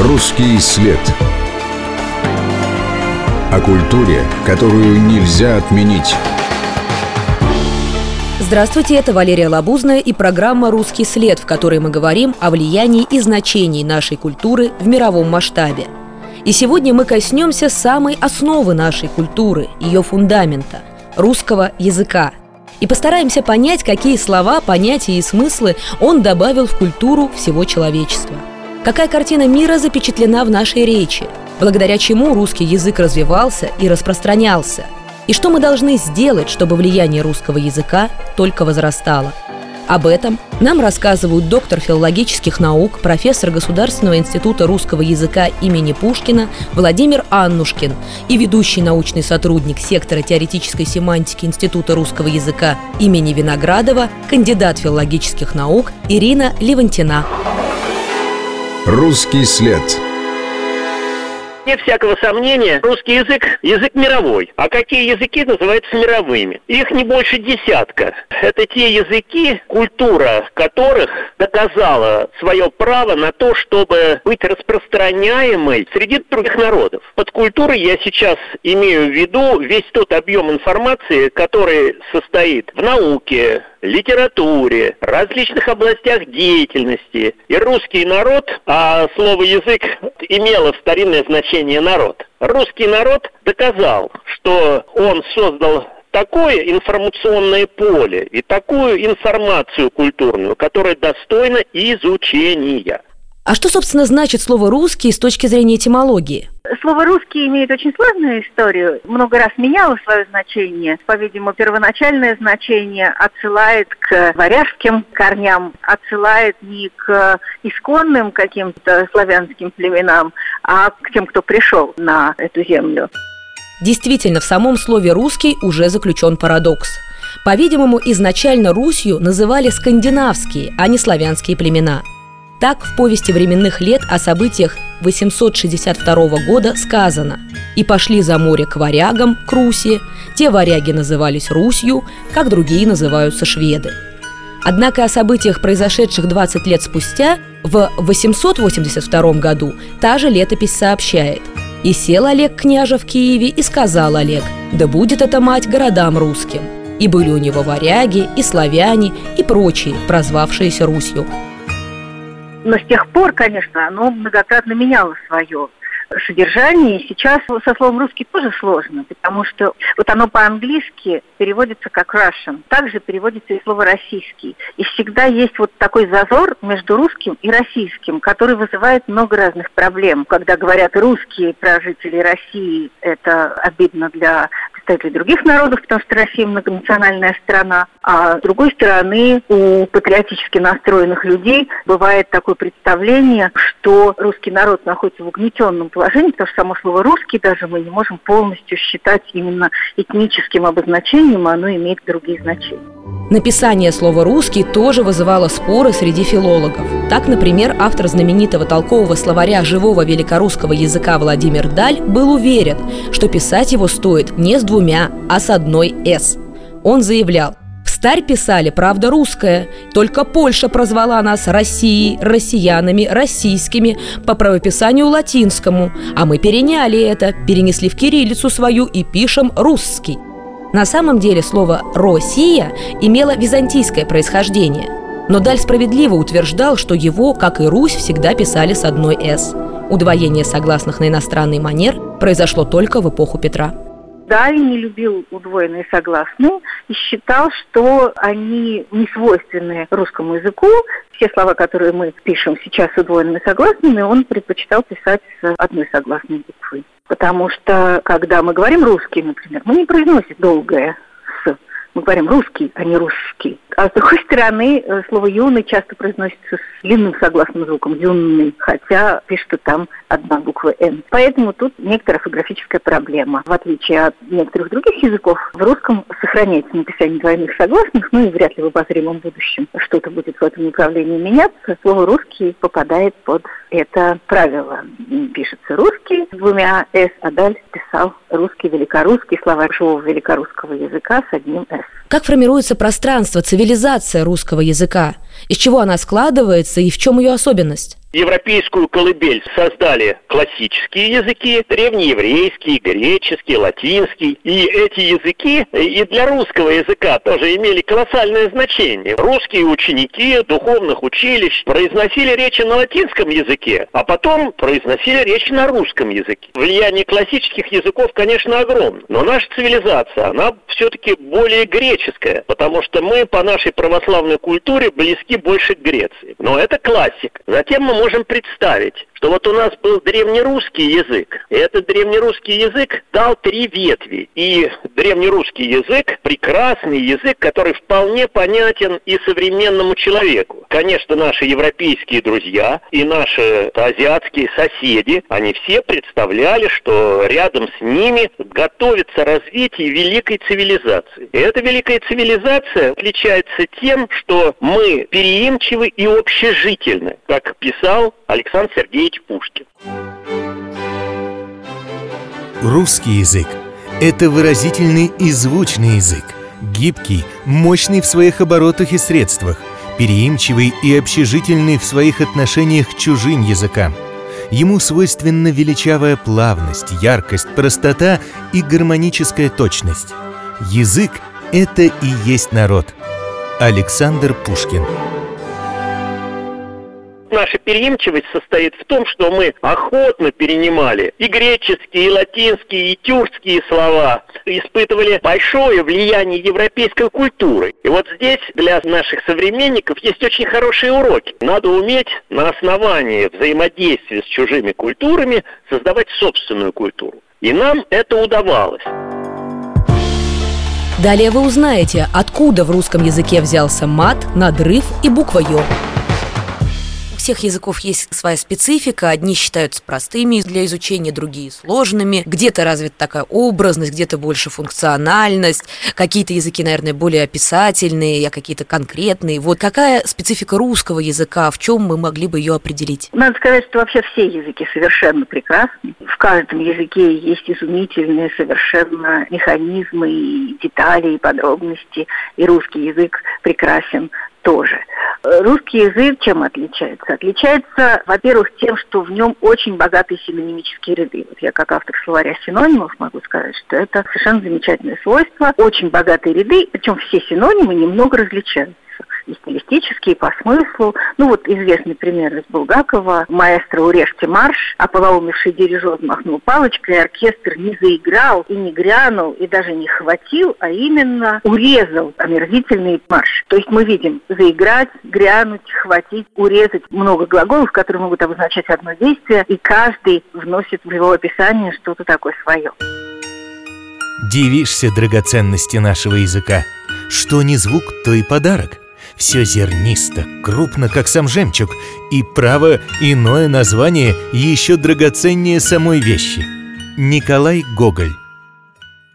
Русский след. О культуре, которую нельзя отменить. Здравствуйте, это Валерия Лабузная и программа «Русский след», в которой мы говорим о влиянии и значении нашей культуры в мировом масштабе. И сегодня мы коснемся самой основы нашей культуры, ее фундамента – русского языка. И постараемся понять, какие слова, понятия и смыслы он добавил в культуру всего человечества – Какая картина мира запечатлена в нашей речи? Благодаря чему русский язык развивался и распространялся? И что мы должны сделать, чтобы влияние русского языка только возрастало? Об этом нам рассказывают доктор филологических наук, профессор Государственного института русского языка имени Пушкина Владимир Аннушкин и ведущий научный сотрудник сектора теоретической семантики Института русского языка имени Виноградова, кандидат филологических наук Ирина Левантина. Русский след. Нет всякого сомнения, русский язык – язык мировой. А какие языки называются мировыми? Их не больше десятка. Это те языки, культура которых доказала свое право на то, чтобы быть распространяемой среди других народов. Под культурой я сейчас имею в виду весь тот объем информации, который состоит в науке, литературе, различных областях деятельности. И русский народ, а слово «язык» имело старинное значение «народ». Русский народ доказал, что он создал такое информационное поле и такую информацию культурную, которая достойна изучения. А что, собственно, значит слово «русский» с точки зрения этимологии? Слово «русский» имеет очень сложную историю, много раз меняло свое значение. По-видимому, первоначальное значение отсылает к варяжским корням, отсылает не к исконным каким-то славянским племенам, а к тем, кто пришел на эту землю. Действительно, в самом слове «русский» уже заключен парадокс. По-видимому, изначально Русью называли скандинавские, а не славянские племена – так в повести временных лет о событиях 862 года сказано «И пошли за море к варягам, к Руси, те варяги назывались Русью, как другие называются шведы». Однако о событиях, произошедших 20 лет спустя, в 882 году та же летопись сообщает «И сел Олег княжа в Киеве, и сказал Олег, да будет это мать городам русским». И были у него варяги, и славяне, и прочие, прозвавшиеся Русью. Но с тех пор, конечно, оно многократно меняло свое содержание. И сейчас со словом русский тоже сложно, потому что вот оно по-английски переводится как Russian. Также переводится и слово российский. И всегда есть вот такой зазор между русским и российским, который вызывает много разных проблем. Когда говорят русские про жителей России, это обидно для представителей других народов, потому что Россия многонациональная страна. А с другой стороны, у патриотически настроенных людей бывает такое представление, что русский народ находится в угнетенном положении, потому что само слово «русский» даже мы не можем полностью считать именно этническим обозначением, оно имеет другие значения. Написание слова «русский» тоже вызывало споры среди филологов. Так, например, автор знаменитого толкового словаря живого великорусского языка Владимир Даль был уверен, что писать его стоит не с двумя, а с одной «с». Он заявлял, старь писали «Правда русская», только Польша прозвала нас Россией, россиянами, российскими по правописанию латинскому, а мы переняли это, перенесли в кириллицу свою и пишем «русский». На самом деле слово «Россия» имело византийское происхождение, но Даль справедливо утверждал, что его, как и Русь, всегда писали с одной «с». Удвоение согласных на иностранный манер произошло только в эпоху Петра. Даль не любил удвоенные согласные и считал, что они не свойственны русскому языку. Все слова, которые мы пишем сейчас с удвоенными согласными, он предпочитал писать с одной согласной буквой. Потому что, когда мы говорим русский, например, мы не произносим долгое. Мы говорим русский, а не русский. А с другой стороны, э, слово «юный» часто произносится с длинным согласным звуком «юный», хотя пишется там одна буква «н». Поэтому тут некоторая орфографическая проблема. В отличие от некоторых других языков, в русском сохраняется написание двойных согласных, ну и вряд ли в обозримом будущем что-то будет в этом направлении меняться. Слово «русский» попадает под это правило. Пишется «русский» двумя «с», а Даль писал «русский», «великорусский», слова живого великорусского языка с одним «с». Как формируется пространство, цивилизация русского языка? Из чего она складывается и в чем ее особенность? Европейскую колыбель создали классические языки, древнееврейский, греческий, латинский. И эти языки и для русского языка тоже имели колоссальное значение. Русские ученики духовных училищ произносили речи на латинском языке, а потом произносили речи на русском языке. Влияние классических языков, конечно, огромно. Но наша цивилизация, она все-таки более греческая, потому что мы по нашей православной культуре близки больше к Греции. Но это классик. Затем мы можем представить, что вот у нас был древнерусский язык, и этот древнерусский язык дал три ветви. И древнерусский язык – прекрасный язык, который вполне понятен и современному человеку. Конечно, наши европейские друзья и наши азиатские соседи, они все представляли, что рядом с ними готовится развитие великой цивилизации. И эта великая цивилизация отличается тем, что мы переимчивы и общежительны, как писал Александр Сергеевич Пушкин. Русский язык – это выразительный и звучный язык, гибкий, мощный в своих оборотах и средствах, переимчивый и общежительный в своих отношениях к чужим языкам. Ему свойственна величавая плавность, яркость, простота и гармоническая точность. Язык – это и есть народ. Александр Пушкин наша переимчивость состоит в том, что мы охотно перенимали и греческие, и латинские, и тюркские слова, испытывали большое влияние европейской культуры. И вот здесь для наших современников есть очень хорошие уроки. Надо уметь на основании взаимодействия с чужими культурами создавать собственную культуру. И нам это удавалось. Далее вы узнаете, откуда в русском языке взялся мат, надрыв и буква «ё» всех языков есть своя специфика. Одни считаются простыми для изучения, другие сложными. Где-то развита такая образность, где-то больше функциональность. Какие-то языки, наверное, более описательные, а какие-то конкретные. Вот какая специфика русского языка, в чем мы могли бы ее определить? Надо сказать, что вообще все языки совершенно прекрасны. В каждом языке есть изумительные совершенно механизмы и детали, и подробности. И русский язык прекрасен тоже. Русский язык чем отличается? Отличается, во-первых, тем, что в нем очень богатые синонимические ряды. Вот я как автор словаря синонимов могу сказать, что это совершенно замечательное свойство. Очень богатые ряды, причем все синонимы немного различаются и стилистически, и по смыслу. Ну вот известный пример из Булгакова. Маэстро «Урежьте марш», а полоумевший дирижер махнул палочкой, оркестр не заиграл и не грянул, и даже не хватил, а именно урезал омерзительный марш. То есть мы видим заиграть, грянуть, хватить, урезать много глаголов, которые могут обозначать одно действие, и каждый вносит в его описание что-то такое свое. Дивишься драгоценности нашего языка. Что не звук, то и подарок. Все зернисто, крупно, как сам жемчуг, и, право, иное название еще драгоценнее самой вещи. Николай Гоголь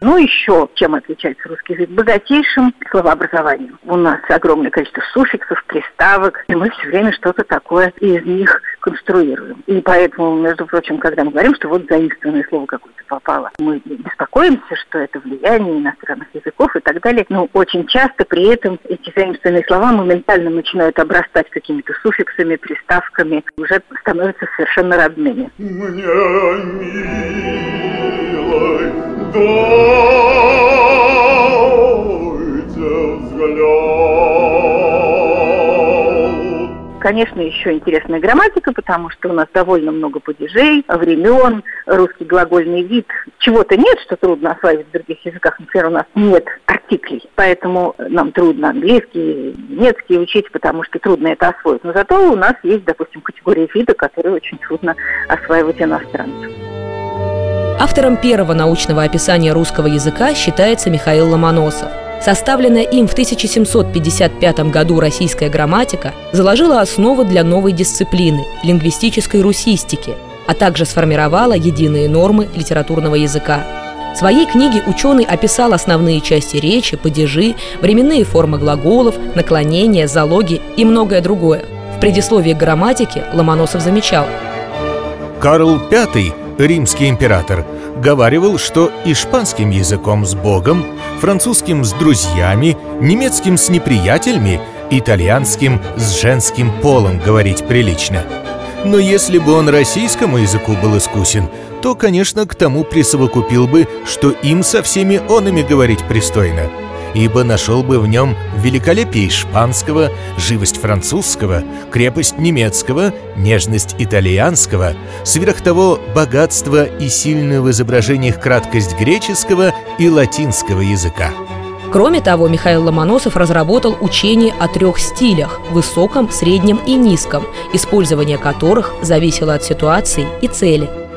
ну, еще чем отличается русский язык? Богатейшим словообразованием. У нас огромное количество суффиксов, приставок, и мы все время что-то такое из них конструируем. И поэтому, между прочим, когда мы говорим, что вот заимствованное слово какое-то попало, мы беспокоимся, что это влияние иностранных языков и так далее. Но очень часто при этом эти заимствованные слова моментально начинают обрастать какими-то суффиксами, приставками, уже становятся совершенно родными. Мне, милой, Конечно, еще интересная грамматика, потому что у нас довольно много падежей, времен, русский глагольный вид. Чего-то нет, что трудно осваивать в других языках. Например, у нас нет артиклей, поэтому нам трудно английский, немецкий учить, потому что трудно это освоить. Но зато у нас есть, допустим, категория вида, которые очень трудно осваивать иностранцам. Автором первого научного описания русского языка считается Михаил Ломоносов. Составленная им в 1755 году российская грамматика заложила основы для новой дисциплины – лингвистической русистики, а также сформировала единые нормы литературного языка. В своей книге ученый описал основные части речи, падежи, временные формы глаголов, наклонения, залоги и многое другое. В предисловии к грамматике Ломоносов замечал. Карл V римский император, говаривал, что испанским языком с Богом, французским с друзьями, немецким с неприятелями, итальянским с женским полом говорить прилично. Но если бы он российскому языку был искусен, то, конечно, к тому присовокупил бы, что им со всеми онами говорить пристойно – ибо нашел бы в нем великолепие испанского, живость французского, крепость немецкого, нежность итальянского, сверх того богатство и сильную в изображениях краткость греческого и латинского языка. Кроме того, Михаил Ломоносов разработал учение о трех стилях – высоком, среднем и низком, использование которых зависело от ситуации и цели –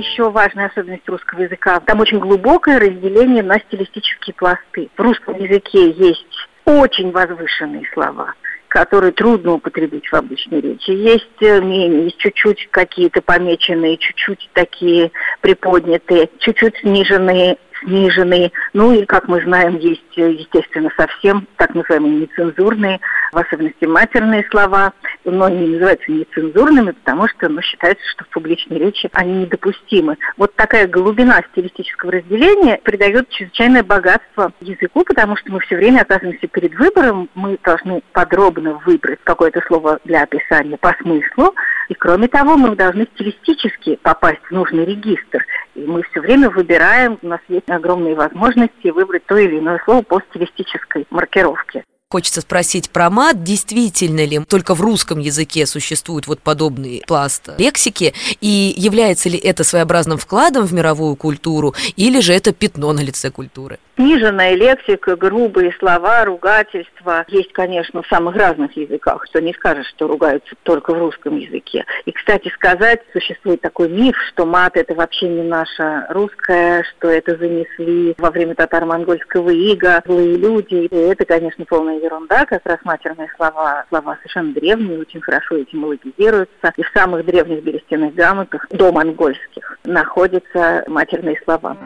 еще важная особенность русского языка. Там очень глубокое разделение на стилистические пласты. В русском языке есть очень возвышенные слова, которые трудно употребить в обычной речи. Есть э, менее, есть чуть-чуть какие-то помеченные, чуть-чуть такие приподнятые, чуть-чуть сниженные сниженные. Ну и, как мы знаем, есть, э, естественно, совсем так называемые нецензурные, в особенности матерные слова, но они называются нецензурными, потому что ну, считается, что в публичной речи они недопустимы. Вот такая глубина стилистического разделения придает чрезвычайное богатство языку, потому что мы все время оказываемся перед выбором, мы должны подробно выбрать какое-то слово для описания по смыслу, и кроме того, мы должны стилистически попасть в нужный регистр. И мы все время выбираем, у нас есть огромные возможности выбрать то или иное слово по стилистической маркировке. Хочется спросить про мат, действительно ли только в русском языке существует вот подобный пласт лексики, и является ли это своеобразным вкладом в мировую культуру, или же это пятно на лице культуры? Сниженная лексика, грубые слова, ругательства есть, конечно, в самых разных языках, что не скажешь, что ругаются только в русском языке. И, кстати сказать, существует такой миф, что мат – это вообще не наша русская, что это занесли во время татаро-монгольского ига злые люди. И это, конечно, полная ерунда, как раз матерные слова, слова совершенно древние, очень хорошо этимологизируются. И в самых древних берестяных грамотах, до монгольских, находятся матерные слова.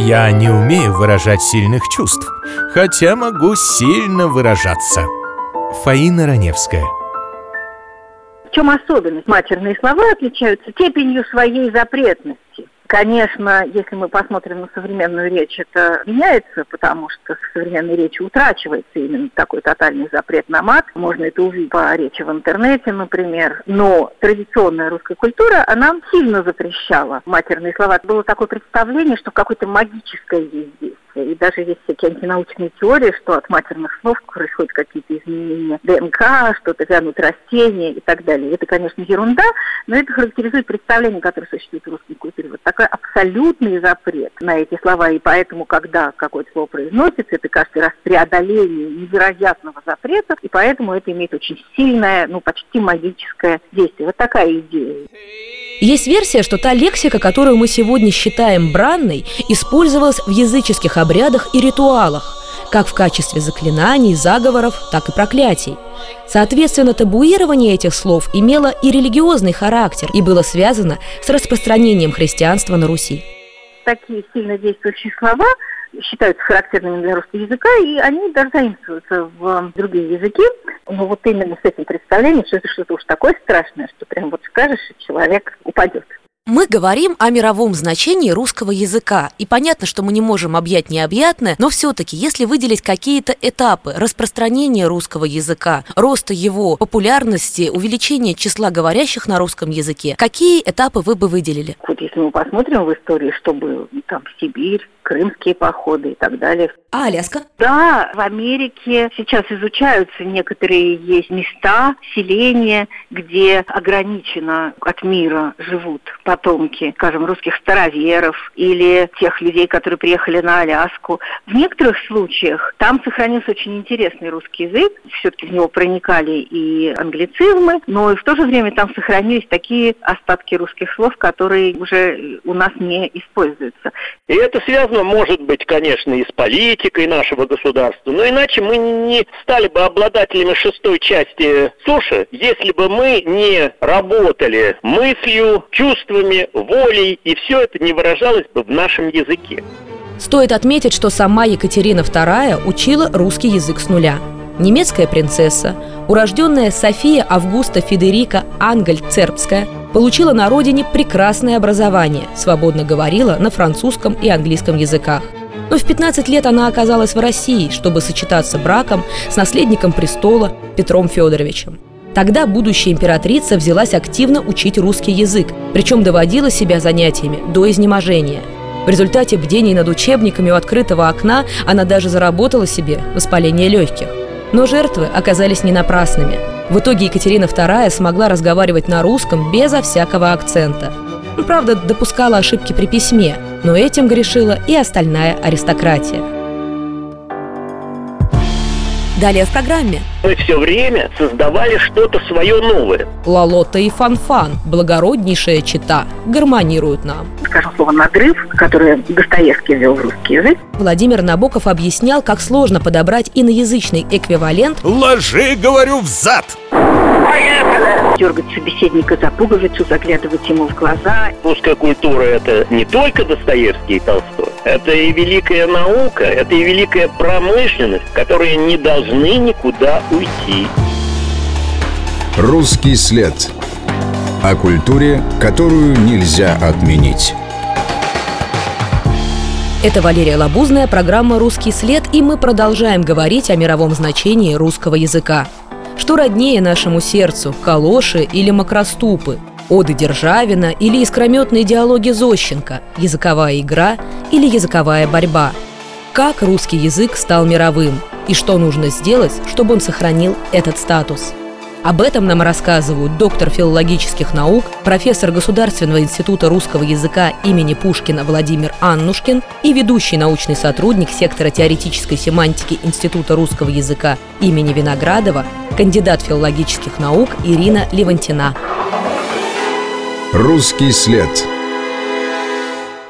Я не умею выражать сильных чувств, хотя могу сильно выражаться. Фаина Раневская В чем особенность? Матерные слова отличаются степенью своей запретности. Конечно, если мы посмотрим на современную речь, это меняется, потому что в современной речи утрачивается именно такой тотальный запрет на мат. Можно это увидеть по речи в интернете, например. Но традиционная русская культура, она сильно запрещала матерные слова. Было такое представление, что какое-то магическое есть здесь и даже есть всякие антинаучные теории, что от матерных слов происходят какие-то изменения ДНК, что-то вянут растения и так далее. Это, конечно, ерунда, но это характеризует представление, которое существует в русской культуре. Вот такой абсолютный запрет на эти слова, и поэтому, когда какое-то слово произносится, это каждый раз преодоление невероятного запрета, и поэтому это имеет очень сильное, ну, почти магическое действие. Вот такая идея. Есть версия, что та лексика, которую мы сегодня считаем бранной, использовалась в языческих обрядах и ритуалах, как в качестве заклинаний, заговоров, так и проклятий. Соответственно, табуирование этих слов имело и религиозный характер и было связано с распространением христианства на Руси. Такие сильно действующие слова считаются характерными для русского языка, и они даже заимствуются в другие языки. Но вот именно с этим представлением, что это что-то уж такое страшное, что прям вот скажешь, и человек упадет. Мы говорим о мировом значении русского языка. И понятно, что мы не можем объять необъятное, но все-таки, если выделить какие-то этапы распространения русского языка, роста его популярности, увеличения числа говорящих на русском языке, какие этапы вы бы выделили? Вот если мы посмотрим в истории, что было там Сибирь, крымские походы и так далее. А Аляска? Да, в Америке сейчас изучаются некоторые есть места, селения, где ограничено от мира живут потомки, скажем, русских староверов или тех людей, которые приехали на Аляску. В некоторых случаях там сохранился очень интересный русский язык, все-таки в него проникали и англицизмы, но и в то же время там сохранились такие остатки русских слов, которые уже у нас не используются. И это связано связано, может быть, конечно, и с политикой нашего государства, но иначе мы не стали бы обладателями шестой части суши, если бы мы не работали мыслью, чувствами, волей, и все это не выражалось бы в нашем языке. Стоит отметить, что сама Екатерина II учила русский язык с нуля. Немецкая принцесса, урожденная София Августа Федерика Ангель-Цербская – Получила на родине прекрасное образование, свободно говорила на французском и английском языках. Но в 15 лет она оказалась в России, чтобы сочетаться браком с наследником престола Петром Федоровичем. Тогда будущая императрица взялась активно учить русский язык, причем доводила себя занятиями до изнеможения. В результате бдений над учебниками у открытого окна она даже заработала себе воспаление легких. Но жертвы оказались не напрасными. В итоге Екатерина II смогла разговаривать на русском безо всякого акцента. Правда, допускала ошибки при письме, но этим грешила и остальная аристократия. Далее в программе. Мы все время создавали что-то свое новое. Лалота и Фанфан, благороднейшая чита, гармонируют нам. Скажем слово «надрыв», которое Достоевский ввел в русский язык. Владимир Набоков объяснял, как сложно подобрать иноязычный эквивалент Ложи, говорю, в зад! Дергать собеседника за пуговицу, заглядывать ему в глаза. Русская культура – это не только Достоевский и Толстой. Это и великая наука, это и великая промышленность, которые не должны никуда уйти. Русский след. О культуре, которую нельзя отменить. Это Валерия Лабузная, программа «Русский след», и мы продолжаем говорить о мировом значении русского языка. Что роднее нашему сердцу – калоши или макроступы, оды Державина или искрометные диалоги Зощенко, языковая игра или языковая борьба. Как русский язык стал мировым и что нужно сделать, чтобы он сохранил этот статус – об этом нам рассказывают доктор филологических наук, профессор Государственного института русского языка имени Пушкина Владимир Аннушкин и ведущий научный сотрудник сектора теоретической семантики Института русского языка имени Виноградова, кандидат филологических наук Ирина Левантина. Русский след.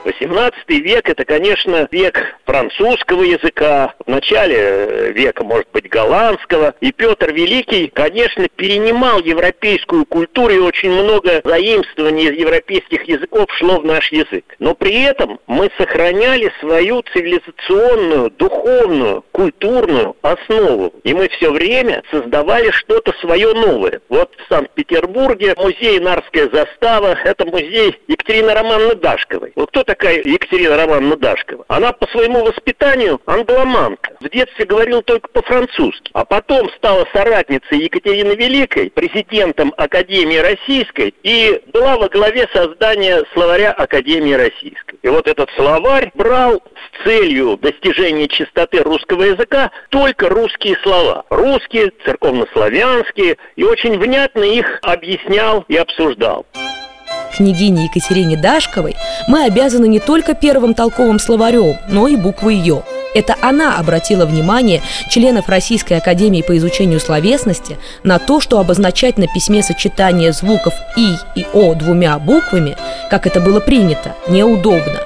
18 век – это, конечно, век французского языка, в начале э, века, может быть, голландского. И Петр Великий, конечно, перенимал европейскую культуру, и очень много заимствований из европейских языков шло в наш язык. Но при этом мы сохраняли свою цивилизационную, духовную, культурную основу. И мы все время создавали что-то свое новое. Вот в Санкт-Петербурге музей «Нарская застава» – это музей Екатерины Романовны Дашковой. Вот кто такая Екатерина Романовна Дашкова. Она по своему воспитанию англоманка. В детстве говорила только по-французски. А потом стала соратницей Екатерины Великой, президентом Академии Российской и была во главе создания словаря Академии Российской. И вот этот словарь брал с целью достижения чистоты русского языка только русские слова. Русские, церковнославянские, и очень внятно их объяснял и обсуждал княгине Екатерине Дашковой мы обязаны не только первым толковым словарем, но и буквой «ё». Это она обратила внимание членов Российской Академии по изучению словесности на то, что обозначать на письме сочетание звуков «и» и «о» двумя буквами, как это было принято, неудобно.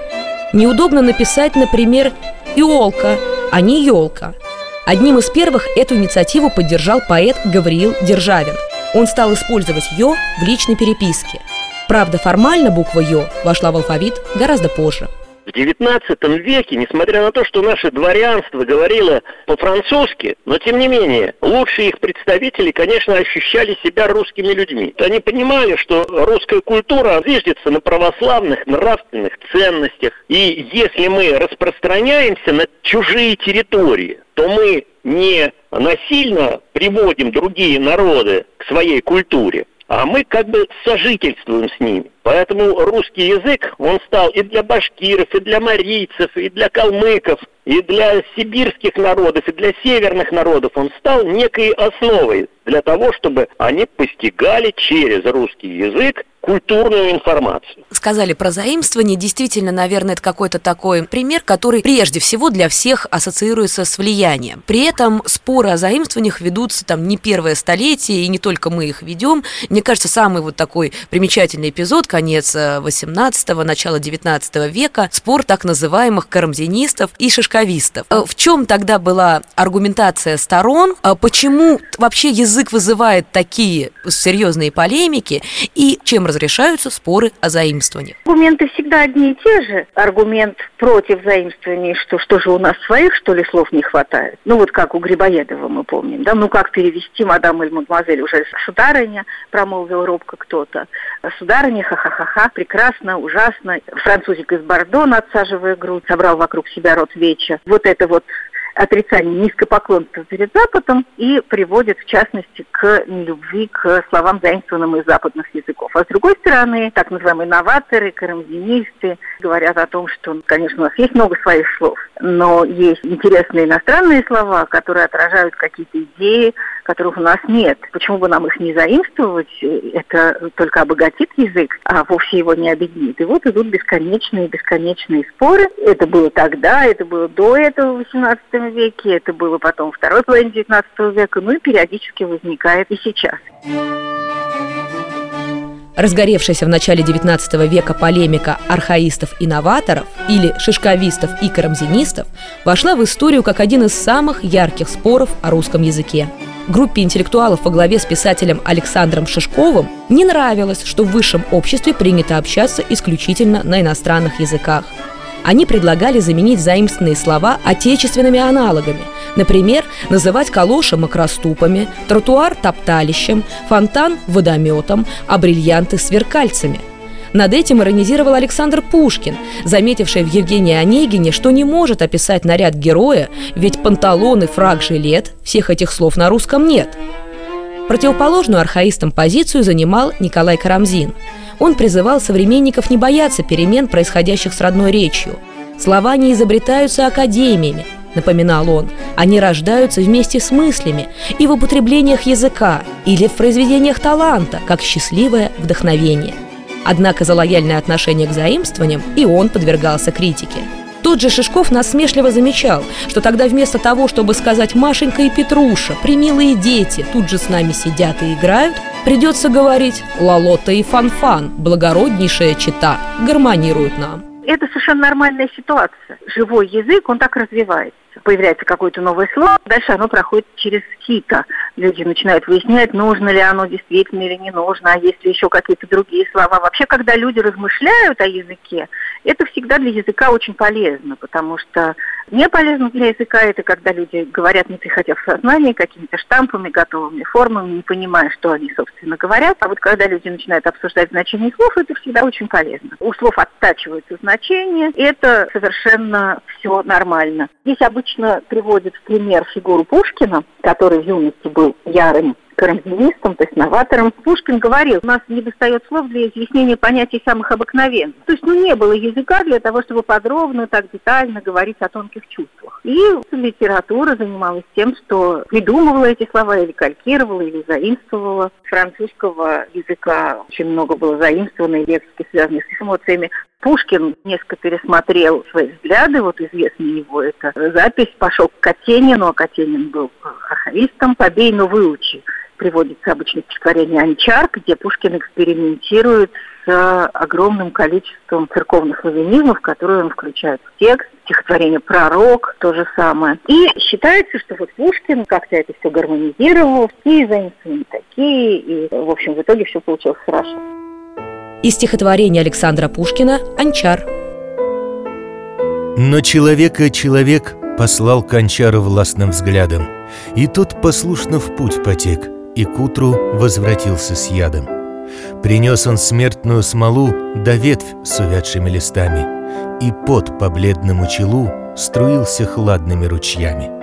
Неудобно написать, например, «иолка», а не «елка». Одним из первых эту инициативу поддержал поэт Гавриил Державин. Он стал использовать «ё» в личной переписке – Правда, формально буква «ё» вошла в алфавит гораздо позже. В XIX веке, несмотря на то, что наше дворянство говорило по-французски, но тем не менее, лучшие их представители, конечно, ощущали себя русскими людьми. Они понимали, что русская культура зиждется на православных нравственных ценностях. И если мы распространяемся на чужие территории, то мы не насильно приводим другие народы к своей культуре, а мы как бы сожительствуем с ними. Поэтому русский язык, он стал и для башкиров, и для марийцев, и для калмыков, и для сибирских народов, и для северных народов. Он стал некой основой для того, чтобы они постигали через русский язык культурную информацию. Сказали про заимствование. Действительно, наверное, это какой-то такой пример, который прежде всего для всех ассоциируется с влиянием. При этом споры о заимствованиях ведутся там не первое столетие, и не только мы их ведем. Мне кажется, самый вот такой примечательный эпизод, конец 18-го, начало 19 века, спор так называемых карамзинистов и шишковистов. Э, в чем тогда была аргументация сторон? Э, почему вообще язык вызывает такие серьезные полемики? И чем разрешаются споры о заимствованиях. Аргументы всегда одни и те же. Аргумент против заимствований, что что же у нас своих, что ли, слов не хватает. Ну вот как у Грибоедова мы помним, да, ну как перевести мадам или мадемуазель уже сударыня, промолвил робко кто-то. Сударыня, ха-ха-ха-ха, прекрасно, ужасно. Французик из Бордо, надсаживая грудь, собрал вокруг себя рот веча. Вот это вот отрицание низкопоклонства перед Западом и приводит, в частности, к нелюбви к словам, заимствованным из западных языков. А с другой стороны, так называемые новаторы, карамзинисты говорят о том, что, конечно, у нас есть много своих слов, но есть интересные иностранные слова, которые отражают какие-то идеи, которых у нас нет. Почему бы нам их не заимствовать? Это только обогатит язык, а вовсе его не объединит. И вот идут бесконечные бесконечные споры. Это было тогда, это было до этого в XVIII веке, это было потом второй половине XIX века, ну и периодически возникает и сейчас. Разгоревшаяся в начале XIX века полемика архаистов и новаторов или шишковистов и карамзинистов вошла в историю как один из самых ярких споров о русском языке. Группе интеллектуалов во главе с писателем Александром Шишковым не нравилось, что в высшем обществе принято общаться исключительно на иностранных языках. Они предлагали заменить заимственные слова отечественными аналогами. Например, называть калоши макроступами, тротуар топталищем, фонтан водометом, а бриллианты сверкальцами – над этим иронизировал Александр Пушкин, заметивший в Евгении Онегине, что не может описать наряд героя, ведь панталоны, фраг, жилет – всех этих слов на русском нет. Противоположную архаистам позицию занимал Николай Карамзин. Он призывал современников не бояться перемен, происходящих с родной речью. Слова не изобретаются академиями, напоминал он, они рождаются вместе с мыслями и в употреблениях языка или в произведениях таланта, как счастливое вдохновение – Однако за лояльное отношение к заимствованиям и он подвергался критике. Тот же Шишков насмешливо замечал, что тогда вместо того, чтобы сказать «Машенька и Петруша, примилые дети, тут же с нами сидят и играют», придется говорить «Лалота и Фанфан, благороднейшая чита, гармонируют нам». Это совершенно нормальная ситуация. Живой язык, он так развивается появляется какое-то новое слово, дальше оно проходит через сито. Люди начинают выяснять, нужно ли оно действительно или не нужно, а есть ли еще какие-то другие слова. Вообще, когда люди размышляют о языке, это всегда для языка очень полезно, потому что не полезно для языка это когда люди говорят, не приходя в сознание, какими-то штампами, готовыми формами, не понимая, что они, собственно, говорят. А вот когда люди начинают обсуждать значение слов, это всегда очень полезно. У слов оттачиваются значения, и это совершенно все нормально. Здесь обычно приводят в пример фигуру Пушкина, который в юности был ярым карамзинистом, то есть новатором. Пушкин говорил, у нас не достает слов для изъяснения понятий самых обыкновенных. То есть, ну, не было языка для того, чтобы подробно, так детально говорить о тонких чувствах. И литература занималась тем, что придумывала эти слова или калькировала, или заимствовала. Французского языка очень много было заимствовано и лексики, связанных с эмоциями. Пушкин несколько пересмотрел свои взгляды, вот известная его эта запись, пошел к Катенину, а Катенин был архаистом, побей, но выучи приводится обычно стихотворение «Анчар», где Пушкин экспериментирует с огромным количеством церковных лавинизмов, которые он включает в текст. Стихотворение «Пророк» то же самое. И считается, что вот Пушкин как-то это все гармонизировал, все заимствования такие, и, в общем, в итоге все получилось хорошо. Из стихотворения Александра Пушкина «Анчар». Но человека человек послал к Анчару властным взглядом, и тот послушно в путь потек – и к утру возвратился с ядом. Принес он смертную смолу да ветвь с увядшими листами, и пот по бледному челу струился хладными ручьями.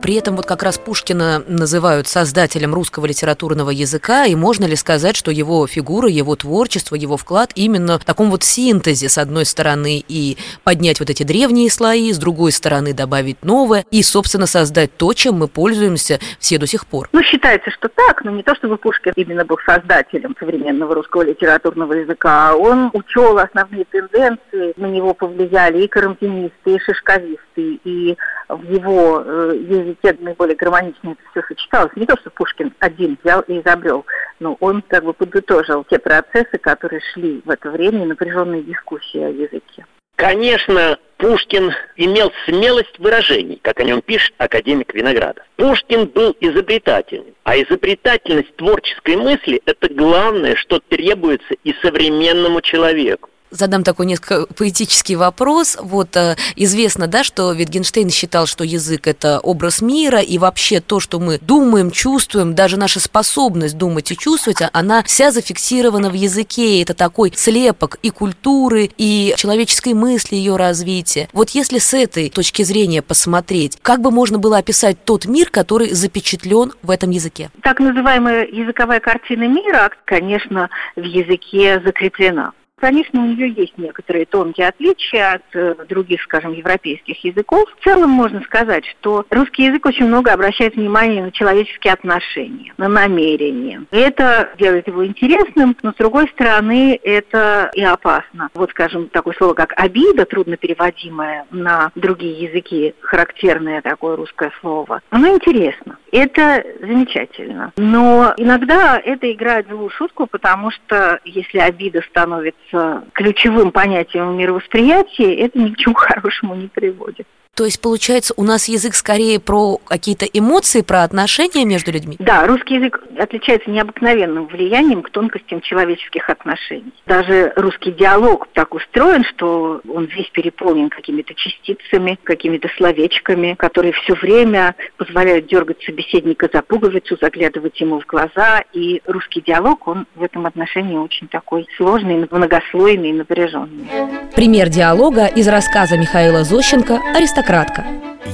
При этом вот как раз Пушкина называют создателем русского литературного языка, и можно ли сказать, что его фигура, его творчество, его вклад именно в таком вот синтезе, с одной стороны, и поднять вот эти древние слои, с другой стороны, добавить новое, и, собственно, создать то, чем мы пользуемся все до сих пор? Ну, считается, что так, но не то, чтобы Пушкин именно был создателем современного русского литературного языка, он учел основные тенденции, на него повлияли и карамзинисты, и шишковисты, и в его э, языке наиболее гармонично это все сочеталось. Не то, что Пушкин один взял и изобрел, но он как бы подытожил те процессы, которые шли в это время, напряженные дискуссии о языке. Конечно, Пушкин имел смелость выражений, как о нем пишет академик Виноградов. Пушкин был изобретательным, а изобретательность творческой мысли – это главное, что требуется и современному человеку. Задам такой несколько поэтический вопрос. Вот э, известно, да, что Витгенштейн считал, что язык – это образ мира, и вообще то, что мы думаем, чувствуем, даже наша способность думать и чувствовать, она вся зафиксирована в языке. Это такой слепок и культуры, и человеческой мысли, ее развития. Вот если с этой точки зрения посмотреть, как бы можно было описать тот мир, который запечатлен в этом языке? Так называемая языковая картина мира, конечно, в языке закреплена. Конечно, у нее есть некоторые тонкие отличия от э, других, скажем, европейских языков. В целом можно сказать, что русский язык очень много обращает внимание на человеческие отношения, на намерения. Это делает его интересным, но с другой стороны это и опасно. Вот, скажем, такое слово, как обида, трудно переводимое на другие языки, характерное такое русское слово, оно интересно. Это замечательно. Но иногда это играет злую шутку, потому что если обида становится ключевым понятием мировосприятия, это ни к чему хорошему не приводит. То есть, получается, у нас язык скорее про какие-то эмоции, про отношения между людьми? Да, русский язык отличается необыкновенным влиянием к тонкостям человеческих отношений. Даже русский диалог так устроен, что он весь переполнен какими-то частицами, какими-то словечками, которые все время позволяют дергать собеседника за пуговицу, заглядывать ему в глаза. И русский диалог, он в этом отношении очень такой сложный, многослойный и напряженный. Пример диалога из рассказа Михаила Зощенко «Аристократ кратко.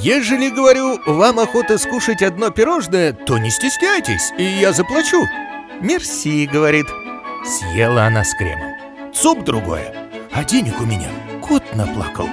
Ежели, говорю, вам охота скушать одно пирожное, то не стесняйтесь, и я заплачу. Мерси, говорит. Съела она с кремом. Суп другое, а денег у меня кот наплакал.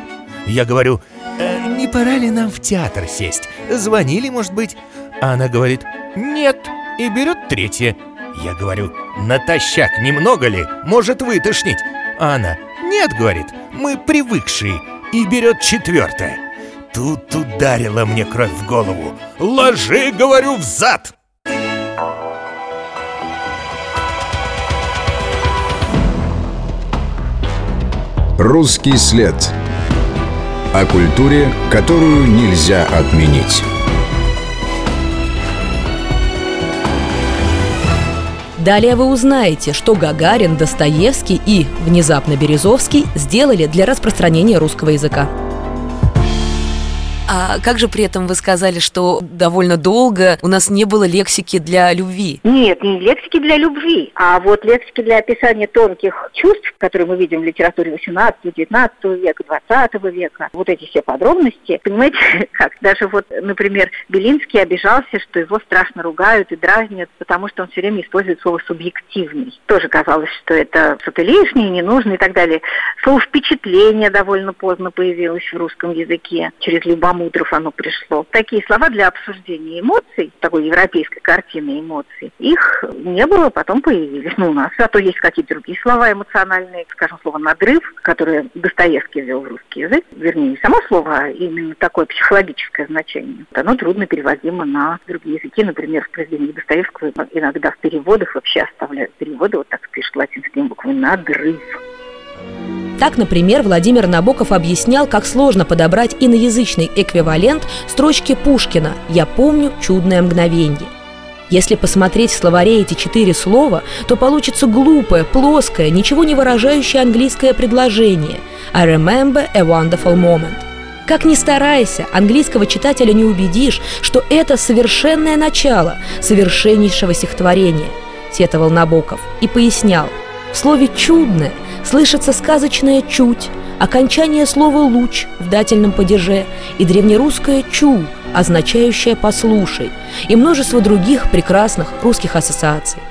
Я говорю, э, не пора ли нам в театр сесть? Звонили, может быть? А она говорит, нет, и берет третье. Я говорю, натощак немного ли? Может вытошнить? А она, нет, говорит, мы привыкшие, и берет четвертое. Тут ударила мне кровь в голову. Ложи, говорю, в зад! Русский след. О культуре, которую нельзя отменить. Далее вы узнаете, что Гагарин, Достоевский и, внезапно, Березовский сделали для распространения русского языка. А как же при этом вы сказали, что довольно долго у нас не было лексики для любви? Нет, не лексики для любви, а вот лексики для описания тонких чувств, которые мы видим в литературе 18-19 века, 20 века. Вот эти все подробности. Понимаете, как даже вот, например, Белинский обижался, что его страшно ругают и дразнят, потому что он все время использует слово «субъективный». Тоже казалось, что это что-то лишнее, ненужное и так далее. Слово «впечатление» довольно поздно появилось в русском языке через любому Мудров оно пришло. Такие слова для обсуждения эмоций, такой европейской картины эмоций, их не было, потом появились. Ну, у нас, а то есть какие-то другие слова эмоциональные, скажем, слово «надрыв», которое Достоевский ввел в русский язык, вернее, не само слово, а именно такое психологическое значение. Оно трудно переводимо на другие языки. Например, в произведении Достоевского иногда в переводах вообще оставляют переводы, вот так пишут латинскими буквами «надрыв». Так, например, Владимир Набоков объяснял, как сложно подобрать иноязычный эквивалент строчки Пушкина «Я помню чудное мгновенье». Если посмотреть в словаре эти четыре слова, то получится глупое, плоское, ничего не выражающее английское предложение «I remember a wonderful moment». Как ни старайся, английского читателя не убедишь, что это совершенное начало совершеннейшего стихотворения, сетовал Набоков и пояснял. В слове «чудное» слышится сказочное «чуть», окончание слова «луч» в дательном падеже и древнерусское «чу», означающее «послушай», и множество других прекрасных русских ассоциаций.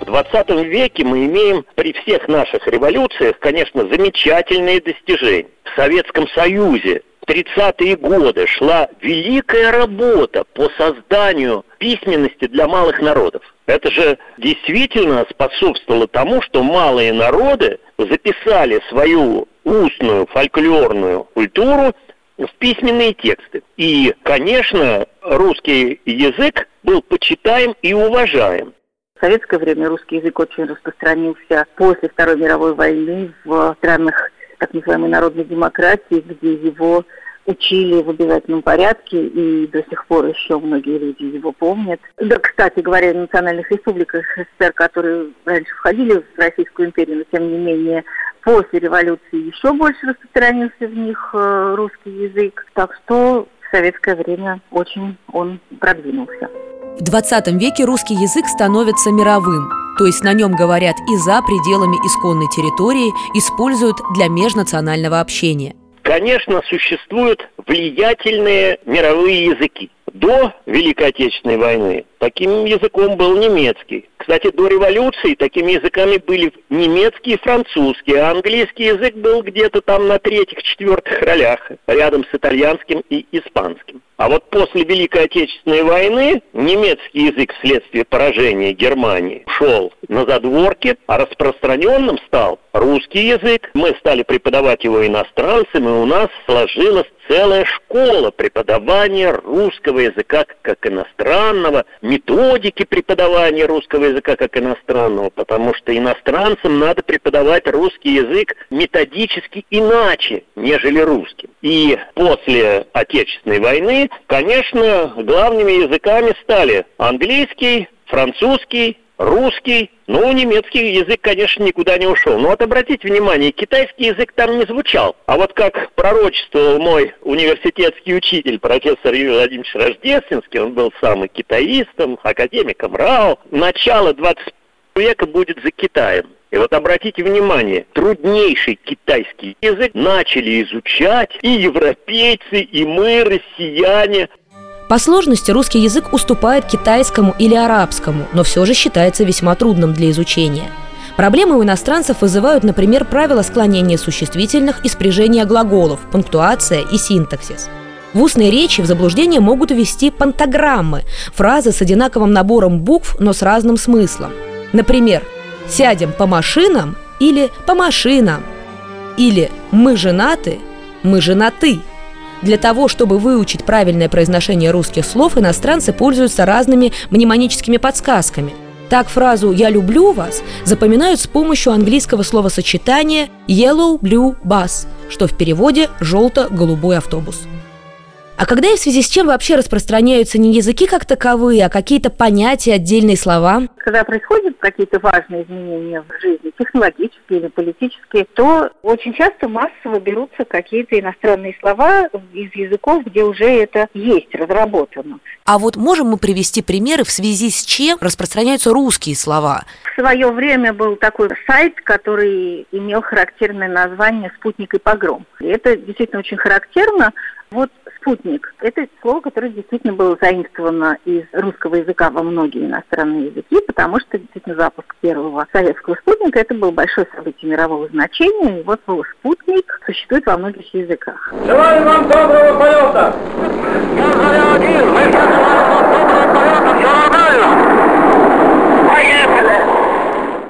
В 20 веке мы имеем при всех наших революциях, конечно, замечательные достижения. В Советском Союзе 30-е годы шла великая работа по созданию письменности для малых народов. Это же действительно способствовало тому, что малые народы записали свою устную фольклорную культуру в письменные тексты. И, конечно, русский язык был почитаем и уважаем. В советское время русский язык очень распространился после Второй мировой войны в странах так называемой народной демократии, где его учили в обязательном порядке, и до сих пор еще многие люди его помнят. Да, кстати говоря, в национальных республиках СССР, которые раньше входили в Российскую империю, но тем не менее после революции еще больше распространился в них э, русский язык. Так что в советское время очень он продвинулся. В 20 веке русский язык становится мировым, то есть на нем говорят и за пределами исконной территории, используют для межнационального общения. Конечно, существуют влиятельные мировые языки. До Великой Отечественной войны таким языком был немецкий. Кстати, до революции такими языками были немецкий и французский, а английский язык был где-то там на третьих-четвертых ролях, рядом с итальянским и испанским. А вот после Великой Отечественной войны немецкий язык вследствие поражения Германии шел на задворке, а распространенным стал русский язык. Мы стали преподавать его иностранцам, и у нас сложилась целая школа преподавания русского языка как иностранного, методики преподавания русского языка как иностранного, потому что иностранцам надо преподавать русский язык методически иначе, нежели русским. И после Отечественной войны, конечно, главными языками стали английский, французский, русский, ну, немецкий язык, конечно, никуда не ушел. Но вот обратите внимание, китайский язык там не звучал. А вот как пророчествовал мой университетский учитель, профессор Юрий Владимирович Рождественский, он был самым китаистом, академиком РАО, начало 20 века будет за Китаем. И вот обратите внимание, труднейший китайский язык начали изучать и европейцы, и мы, россияне. По сложности русский язык уступает китайскому или арабскому, но все же считается весьма трудным для изучения. Проблемы у иностранцев вызывают, например, правила склонения существительных и спряжения глаголов, пунктуация и синтаксис. В устной речи в заблуждение могут ввести пантограммы – фразы с одинаковым набором букв, но с разным смыслом. Например, «сядем по машинам» или «по машинам», или «мы женаты», «мы женаты», для того, чтобы выучить правильное произношение русских слов, иностранцы пользуются разными мнемоническими подсказками. Так фразу «я люблю вас» запоминают с помощью английского словосочетания «yellow blue bus», что в переводе «желто-голубой автобус». А когда и в связи с чем вообще распространяются не языки как таковые, а какие-то понятия, отдельные слова? Когда происходят какие-то важные изменения в жизни, технологические или политические, то очень часто массово берутся какие-то иностранные слова из языков, где уже это есть, разработано. А вот можем мы привести примеры, в связи с чем распространяются русские слова? В свое время был такой сайт, который имел характерное название «Спутник и погром». И это действительно очень характерно. Вот спутник. Это слово, которое действительно было заимствовано из русского языка во многие иностранные языки, потому что действительно запуск первого советского спутника это было большое событие мирового значения. И вот слово «спутник» существует во многих языках. Желаю вам доброго полета! Я один, мы доброго полета, все нормально! Поехали!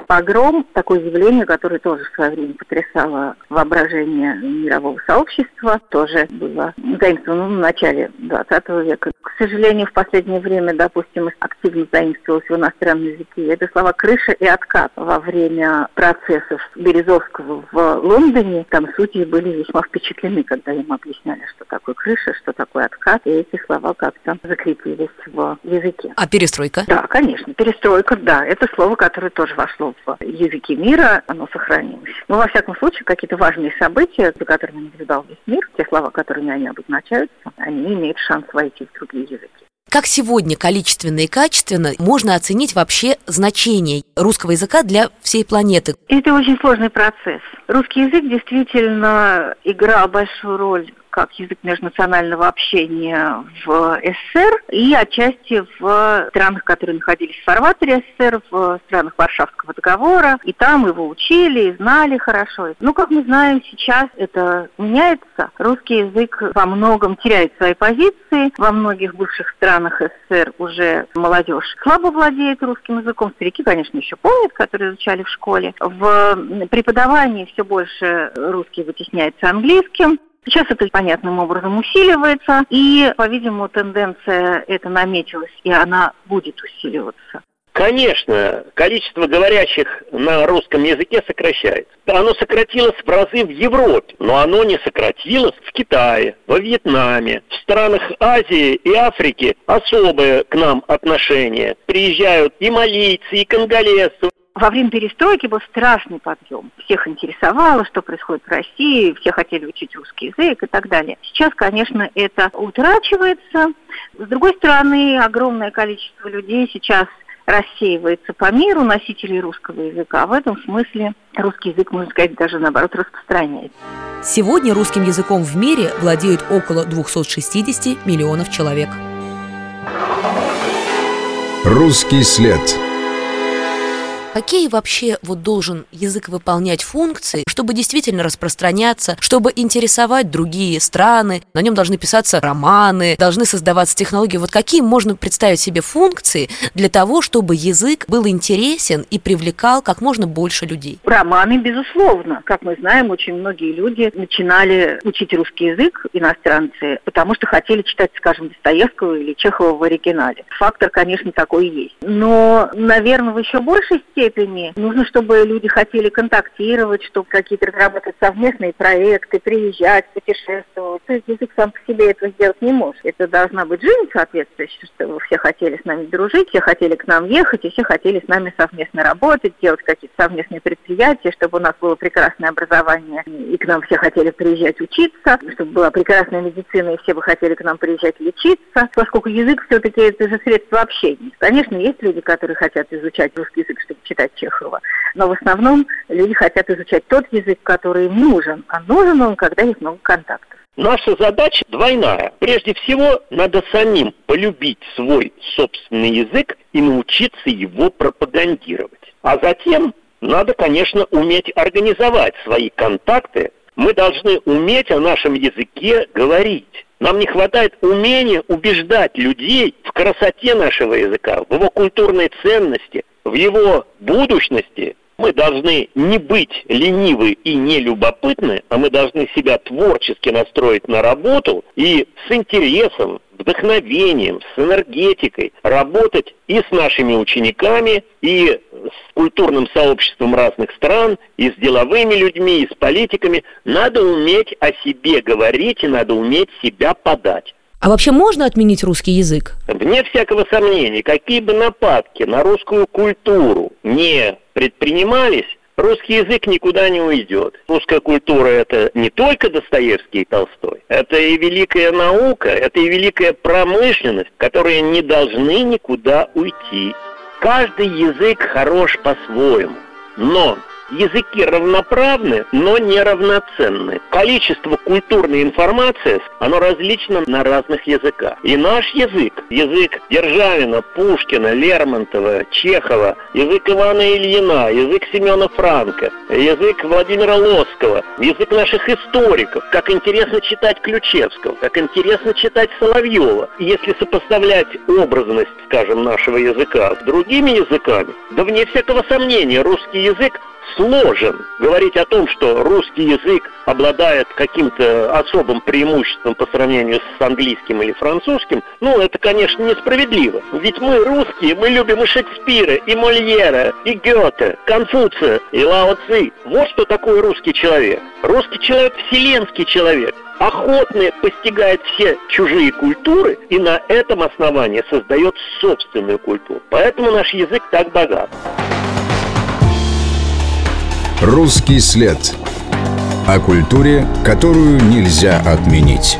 Погром – такое явление, которое тоже в свое время потрясало воображение мирового сообщества, тоже было заимствовано в начале 20 века. К сожалению, в последнее время, допустим, активно заимствовалось в иностранном языке. Это слова «крыша» и «откат». Во время процессов Березовского в Лондоне там судьи были весьма впечатлены, когда им объясняли, что такое крыша, что такое откат, и эти слова как-то закрепились в языке. А перестройка? Да, конечно. Перестройка, да. Это слово, которое тоже вошло в языке мира, оно сохранилось. Но, во всяком случае, какие-то важные события, за которыми наблюдал весь мир, те слова, которыми они обозначаются, они имеют шанс войти в другие языки. Как сегодня количественно и качественно можно оценить вообще значение русского языка для всей планеты? Это очень сложный процесс. Русский язык действительно играл большую роль как язык межнационального общения в СССР и отчасти в странах, которые находились в фарватере СССР, в странах Варшавского договора. И там его учили, и знали хорошо. Ну, как мы знаем, сейчас это меняется. Русский язык во многом теряет свои позиции. Во многих бывших странах СССР уже молодежь слабо владеет русским языком. Старики, конечно, еще помнят, которые изучали в школе. В преподавании все больше русский вытесняется английским. Сейчас это понятным образом усиливается, и, по-видимому, тенденция эта наметилась, и она будет усиливаться. Конечно, количество говорящих на русском языке сокращается. Оно сократилось в разы в Европе, но оно не сократилось в Китае, во Вьетнаме. В странах Азии и Африки особое к нам отношение. Приезжают и малийцы, и конголезцы, Во время перестройки был страшный подъем. Всех интересовало, что происходит в России, все хотели учить русский язык и так далее. Сейчас, конечно, это утрачивается. С другой стороны, огромное количество людей сейчас рассеивается по миру, носителей русского языка. А в этом смысле русский язык, можно сказать, даже наоборот распространяется. Сегодня русским языком в мире владеют около 260 миллионов человек. Русский след. Какие вообще вот должен язык выполнять функции, чтобы действительно распространяться, чтобы интересовать другие страны? На нем должны писаться романы, должны создаваться технологии. Вот какие можно представить себе функции для того, чтобы язык был интересен и привлекал как можно больше людей? Романы, безусловно. Как мы знаем, очень многие люди начинали учить русский язык, иностранцы, потому что хотели читать, скажем, Достоевского или Чехова в оригинале. Фактор, конечно, такой есть. Но, наверное, в еще большей степени нужно, чтобы люди хотели контактировать, чтобы какие-то разработать совместные проекты, приезжать, путешествовать. То есть язык сам по себе этого сделать не может. Это должна быть жизнь соответствующая, чтобы все хотели с нами дружить, все хотели к нам ехать, и все хотели с нами совместно работать, делать какие-то совместные предприятия, чтобы у нас было прекрасное образование, и к нам все хотели приезжать учиться, чтобы была прекрасная медицина, и все бы хотели к нам приезжать лечиться, поскольку язык все-таки это же средство общения. Конечно, есть люди, которые хотят изучать русский язык, чтобы читать Чехова. Но в основном люди хотят изучать тот язык, который им нужен. А нужен он, когда есть много контактов. Наша задача двойная. Прежде всего, надо самим полюбить свой собственный язык и научиться его пропагандировать. А затем надо, конечно, уметь организовать свои контакты. Мы должны уметь о нашем языке говорить. Нам не хватает умения убеждать людей в красоте нашего языка, в его культурной ценности, в его будущности мы должны не быть ленивы и не любопытны, а мы должны себя творчески настроить на работу и с интересом, вдохновением, с энергетикой работать и с нашими учениками, и с культурным сообществом разных стран, и с деловыми людьми, и с политиками. Надо уметь о себе говорить и надо уметь себя подать. А вообще можно отменить русский язык? Вне всякого сомнения, какие бы нападки на русскую культуру не предпринимались, русский язык никуда не уйдет. Русская культура – это не только Достоевский и Толстой, это и великая наука, это и великая промышленность, которые не должны никуда уйти. Каждый язык хорош по-своему, но языки равноправны, но не равноценны. Количество культурной информации, оно различно на разных языках. И наш язык, язык Державина, Пушкина, Лермонтова, Чехова, язык Ивана Ильина, язык Семена Франка, язык Владимира Лоскова, язык наших историков, как интересно читать Ключевского, как интересно читать Соловьева. Если сопоставлять образность, скажем, нашего языка с другими языками, да вне всякого сомнения, русский язык сложен. Говорить о том, что русский язык обладает каким-то особым преимуществом по сравнению с английским или французским, ну, это, конечно, несправедливо. Ведь мы, русские, мы любим и Шекспира, и Мольера, и Гёте, Конфуция, и Лао Цзи. Вот что такое русский человек. Русский человек – вселенский человек охотно постигает все чужие культуры и на этом основании создает собственную культуру. Поэтому наш язык так богат. Русский след. О культуре, которую нельзя отменить.